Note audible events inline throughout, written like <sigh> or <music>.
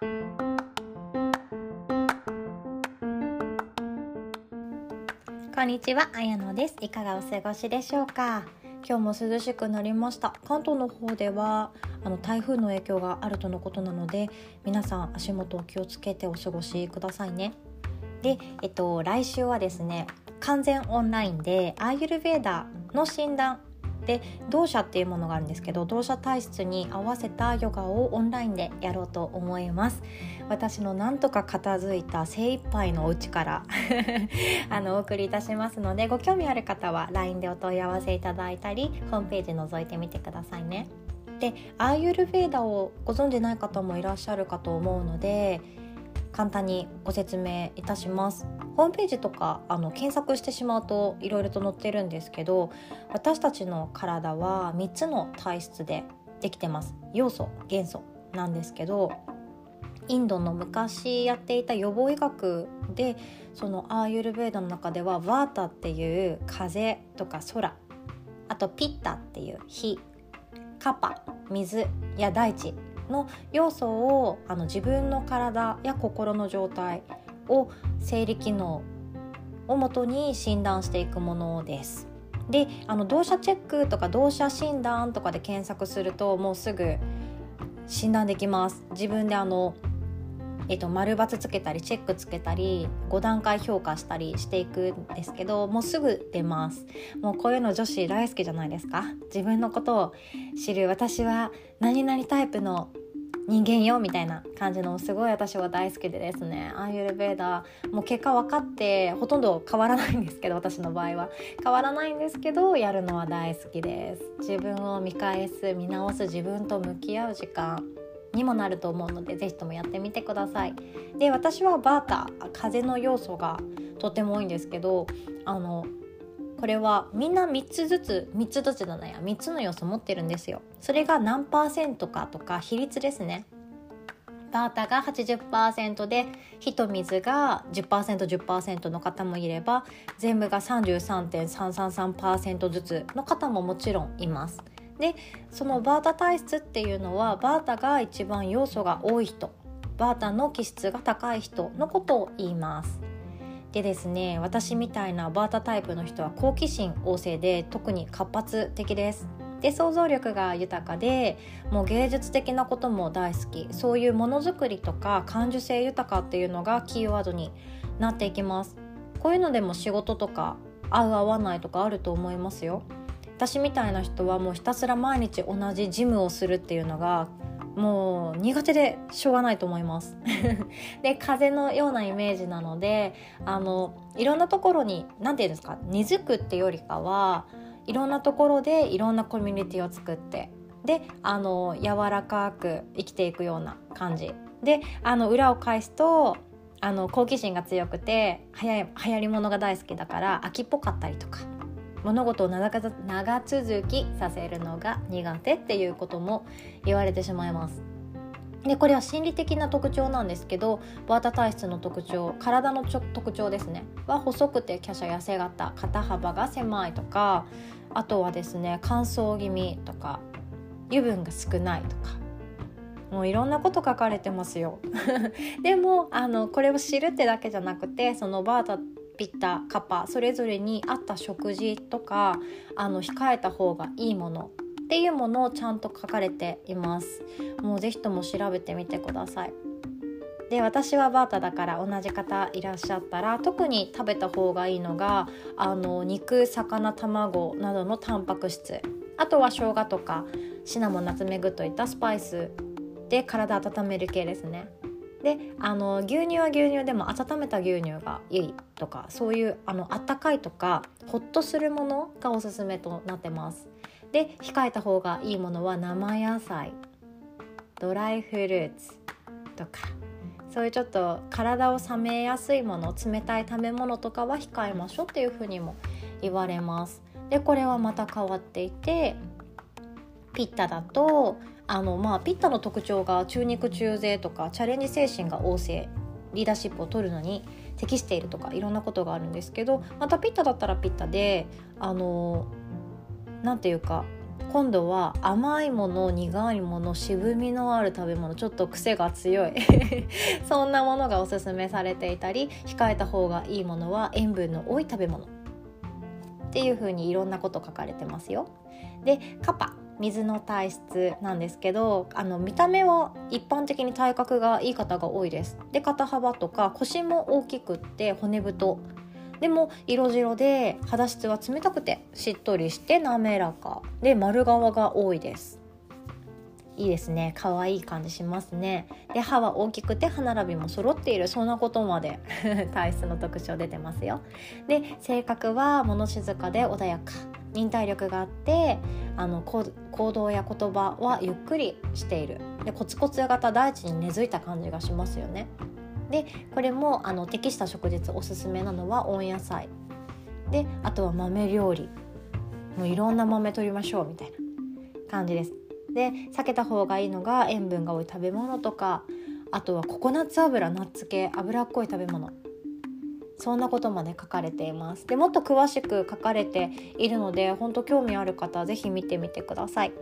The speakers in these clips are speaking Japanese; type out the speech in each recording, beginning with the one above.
こんにちは、あやのです。いかがお過ごしでしょうか？今日も涼しくなりました。関東の方ではあの台風の影響があるとのことなので、皆さん足元を気をつけてお過ごしくださいね。で、えっと来週はですね、完全オンラインでアーユルベーダの診断で同社っていうものがあるんですけど同社体質に合わせたヨガをオンラインでやろうと思います。私のなんとか片付いた精一杯のお家から <laughs> あのお送りいたしますのでご興味ある方は LINE でお問い合わせいただいたりホームページ覗いてみてくださいね。でアーユルヴェーダをご存じない方もいらっしゃるかと思うので簡単にご説明いたします。ホームページとかあの検索してしまうといろいろと載ってるんですけど私たちの体は3つの体質でできてます。要素元素なんですけどインドの昔やっていた予防医学でそのアーユルベーダの中ではワータっていう風とか空あとピッタっていう火カパ水や大地の要素をあの自分の体や心の状態を生理機能をもとに診断していくものです。であの同社チェックとか同社診断とかで検索するともうすぐ診断できます。自分であのえっと、丸×つけたりチェックつけたり5段階評価したりしていくんですけどもうすぐ出ますもうこういうの女子大好きじゃないですか自分のことを知る私は何々タイプの人間よみたいな感じのすごい私は大好きでですねアーユルベーダーもう結果分かってほとんど変わらないんですけど私の場合は。変わらないんですけどやるのは大好きです。自分を見返す見直す自分と向き合う時間にもなると思うので是非ともやってみてください。で私はバータ風の要素がとても多いんですけどあのこれはみんな3つずつ3つずつじゃないや3つの要素持ってるんですよ。それが何パーセントかとか比率ですね。バータが80%で火と水が 10%10% の方もいれば全部が33.333%ずつの方ももちろんいます。でそのバータ体質っていうのはバータが一番要素が多い人バータの気質が高い人のことを言います。でですね私みたいなバータタイプの人は好奇心旺盛で特に活発的です。で想像力が豊かでもう芸術的なことも大好き。そういうものづくりとか感受性豊かっていうのがキーワードになっていきます。こういうのでも仕事とか合う合わないとかあると思いますよ。私みたいな人はもうひたすら毎日同じジムをするっていうのがもう苦手でしょうがないと思います。<laughs> で風のようなイメージなのであのいろんなところに何て言うんですか根付くってよりかはいろんなところでいろんなコミュニティを作ってであの柔らかく生きていくような感じ。であの裏を返すとあの好奇心が強くて流行りものが大好きだから秋っぽかったりとか。物事を長続きさせるのが苦手っていうことも言われてしまいます。でこれは心理的な特徴なんですけどバータ体質の特徴体の特徴ですね。は細くて華奢痩せ型肩幅が狭いとかあとはですね乾燥気味とか油分が少ないとか。もういろんなこと書かれてますよ。<laughs> でもあのこれを知るってだけじゃなくてそのバータピッタカッパそれぞれに合った食事とかあの控えた方がいいものっていうものをちゃんと書かれています。もうぜひとも調べてみてください。で私はバータだから同じ方いらっしゃったら特に食べた方がいいのがあの肉魚卵などのタンパク質。あとは生姜とかシナモンナツメグといったスパイスで体温める系ですね。であの牛乳は牛乳でも温めた牛乳がいいとかそういうあのあったかいとかホッとするものがおすすめとなってます。で控えた方がいいものは生野菜。ドライフルーツとか。そういうちょっと体を冷めやすいもの冷たい食べ物とかは控えましょうっていうふうにも言われます。でこれはまた変わっていてピッタだとあの、まあ、ピッタの特徴が中肉中背とかチャレンジ精神が旺盛リーダーシップを取るのに適しているとかいろんなことがあるんですけどまたピッタだったらピッタであのなんていうか今度は甘いもの苦いもの渋みのある食べ物ちょっと癖が強い <laughs> そんなものがおすすめされていたり控えた方がいいものは塩分の多い食べ物っていう風にいろんなこと書かれてますよ。でカパ水の体質なんですけどあの見た目は一般的に体格がいい方が多いです。で肩幅とか腰も大きくって骨太。でも色白で肌質は冷たくてしっとりして滑らか。で丸側が多いです。いいですね。可愛い感じしますね。で歯は大きくて歯並びも揃っている。そんなことまで <laughs> 体質の特徴出てますよ。で性格は物静かで穏やか。忍耐力があってあの行動や言葉はゆっくりしている。でコツコツ型大地に根付いた感じがしますよね。でこれもあの適した食事おすすめなのは温野菜。であとは豆料理。もういろんな豆取りましょうみたいな感じです。で避けた方がいいのが塩分が多い食べ物とかあとはココナッツ油ナッツ系脂っこい食べ物。そんなことまで書かれていますでもっと詳しく書かれているので本当興味ある方は是非見てみてください。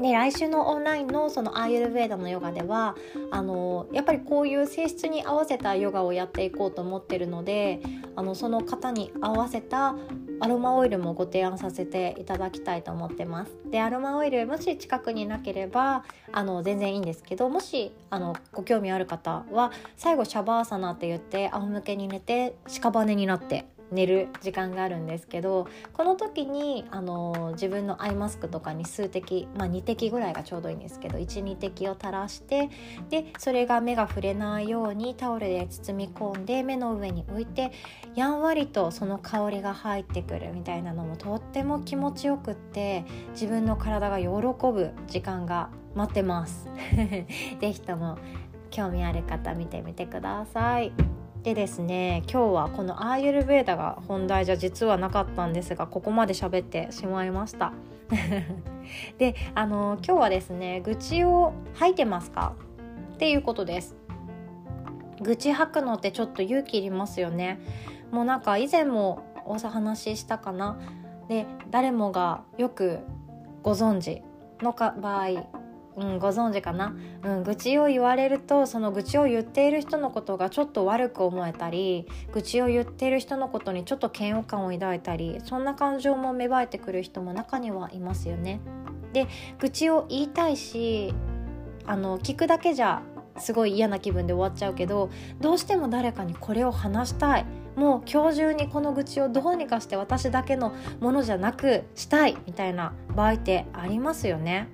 で来週のオンラインのそのアーユルヴェーダのヨガではあのやっぱりこういう性質に合わせたヨガをやっていこうと思ってるのであのその方に合わせたアロマオイルもご提案させていただきたいと思ってます。でアロマオイルもし近くになければあの全然いいんですけどもしあのご興味ある方は最後シャバーサナって言って仰向けに寝て屍になって寝る時間があるんですけどこの時にあの自分のアイマスクとかに数滴、まあ、2滴ぐらいがちょうどいいんですけど12滴を垂らしてでそれが目が触れないようにタオルで包み込んで目の上に置いてやんわりとその香りが入ってくるみたいなのもとっても気持ちよくって自分の体が喜ぶ時間が待ってます。<laughs> 是非とも興味ある方見てみてください。でですね今日はこのアーユルベーダが本題じゃ実はなかったんですがここまで喋ってしまいました。<laughs> であの今日はですね愚痴を吐いてますか？っていうことです。愚痴吐くのってちょっと勇気いりますよね。もうなんか以前もお話ししたかな？で誰もがよくご存知のか場合うん、ご存知かな、うん、愚痴を言われるとその愚痴を言っている人のことがちょっと悪く思えたり愚痴を言っている人のことにちょっと嫌悪感を抱いたりそんな感情も芽生えてくる人も中にはいますよね。で愚痴を言いたいしあの聞くだけじゃすごい嫌な気分で終わっちゃうけどどうしても誰かにこれを話したいもう今日中にこの愚痴をどうにかして私だけのものじゃなくしたいみたいな場合ってありますよね。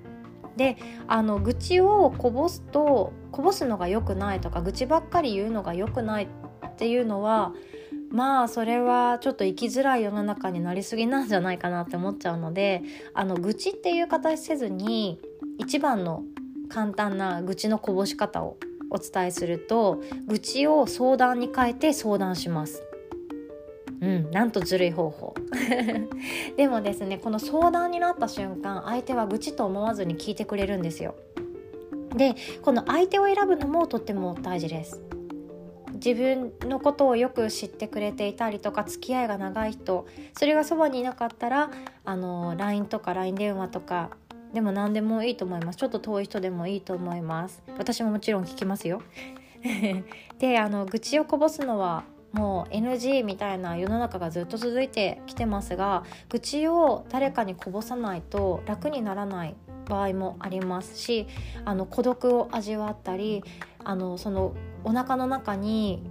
であの愚痴をこぼすとこぼすのが良くないとか愚痴ばっかり言うのが良くないっていうのはまあそれはちょっと生きづらい世の中になりすぎなんじゃないかなって思っちゃうのであの愚痴っていう形せずに一番の簡単な愚痴のこぼし方をお伝えすると愚痴を相談に変えて相談します。うん、なんとずるい方法。<laughs> でもですねこの相談になった瞬間相手は愚痴と思わずに聞いてくれるんですよ。でこの相手を選ぶのもとっても大事です。自分のことをよく知ってくれていたりとか付き合いが長い人それがそばにいなかったらあの LINE とか LINE 電話とかでも何でもいいと思います。ちょっと遠い人でもいいと思います。私ももちろん聞きますよ。<laughs> であの愚痴をこぼすのはもう NG みたいな世の中がずっと続いてきてますが愚痴を誰かにこぼさないと楽にならない場合もありますしあの孤独を味わったりあのそのお腹の中に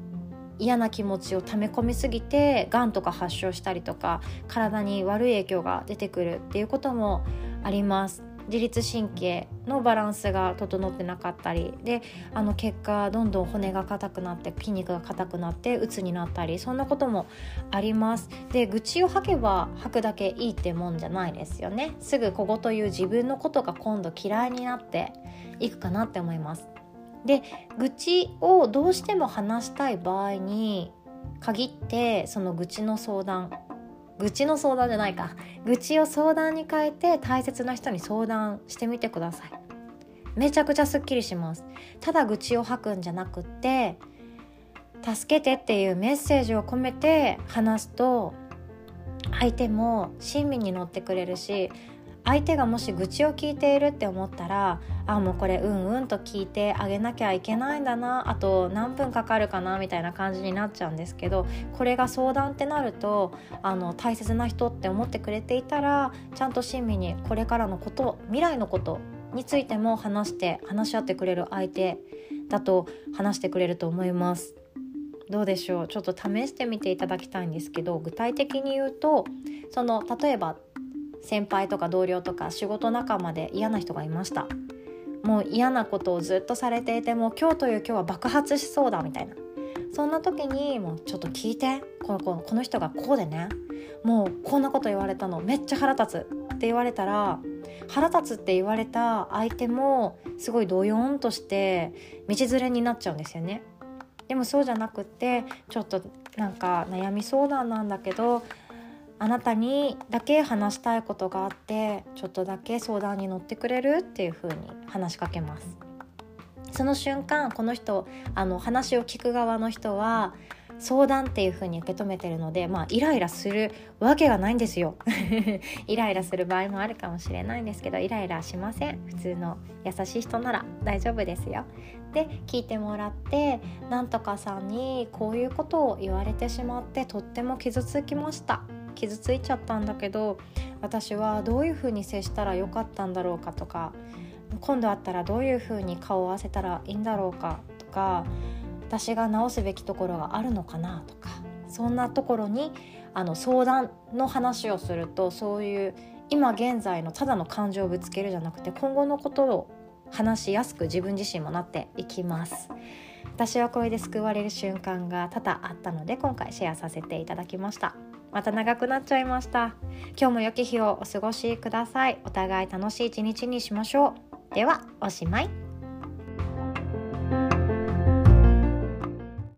嫌な気持ちを溜め込みすぎてがんとか発症したりとか体に悪い影響が出てくるっていうこともあります。自律神経のバランスが整ってなかったりであの結果どんどん骨が硬くなって筋肉が硬くなって鬱になったりそんなこともあります。で愚痴を吐けば吐くだけいいってもんじゃないですよね。すぐここという自分のことが今度嫌いになっていくかなって思います。で愚痴をどうしても話したい場合に限ってその愚痴の相談愚痴の相談じゃないか。愚痴を相談に変えて大切な人に相談してみてください。めちゃくちゃすっきりします。ただ愚痴を吐くんじゃなくって助けてっていうメッセージを込めて話すと相手も親身に乗ってくれるし相手がもし愚痴を聞いているって思ったらあもうこれうんうんと聞いてあげなきゃいけないんだなあと何分かかるかなみたいな感じになっちゃうんですけどこれが相談ってなるとあの大切な人って思ってくれていたらちゃんと親身にこれからのこと未来のことについても話して話し合ってくれる相手だと話してくれると思います。どうでしょう？ちょっと試してみていただきたいんですけど具体的に言うとその例えば先輩とか同僚とか仕事仲間で嫌な人がいました。もう嫌なことをずっとされていても今日という今日は爆発しそうだみたいな。そんな時にもうちょっと聞いて。このこの人がこうでね。もうこんなこと言われたの。めっちゃ腹立つって言われたら腹立つって言われた相手もすごいドヨーンとして道連れになっちゃうんですよね。でもそうじゃなくてちょっとなんか悩み相談なんだけどあなたにだけ話したいことがあってちょっとだけ相談に乗ってくれるっていう風に話しかけます。その瞬間この人あの話を聞く側の人は相談っていう風に受け止めてるのでまあイライラするわけがないんですよ。<laughs> イライラする場合もあるかもしれないんですけどイライラしません。普通の優しい人なら大丈夫ですよ。で聞いてもらってなんとかさんにこういうことを言われてしまってとっても傷つきました。傷ついちゃったんだけど私はどういうふうに接したらよかったんだろうかとか今度会ったらどういうふうに顔を合わせたらいいんだろうかとか私が直すべきところがあるのかなとかそんなところにあの相談の話をするとそういう今現在のただの感情をぶつけるじゃなくて今後のことを話しやすく自分自身もなっていきます。私はこれで救われる瞬間が多々あったので今回シェアさせていただきました。また長くなっちゃいました。今日も良き日をお過ごしください。お互い楽しい一日にしましょう。ではおしまい。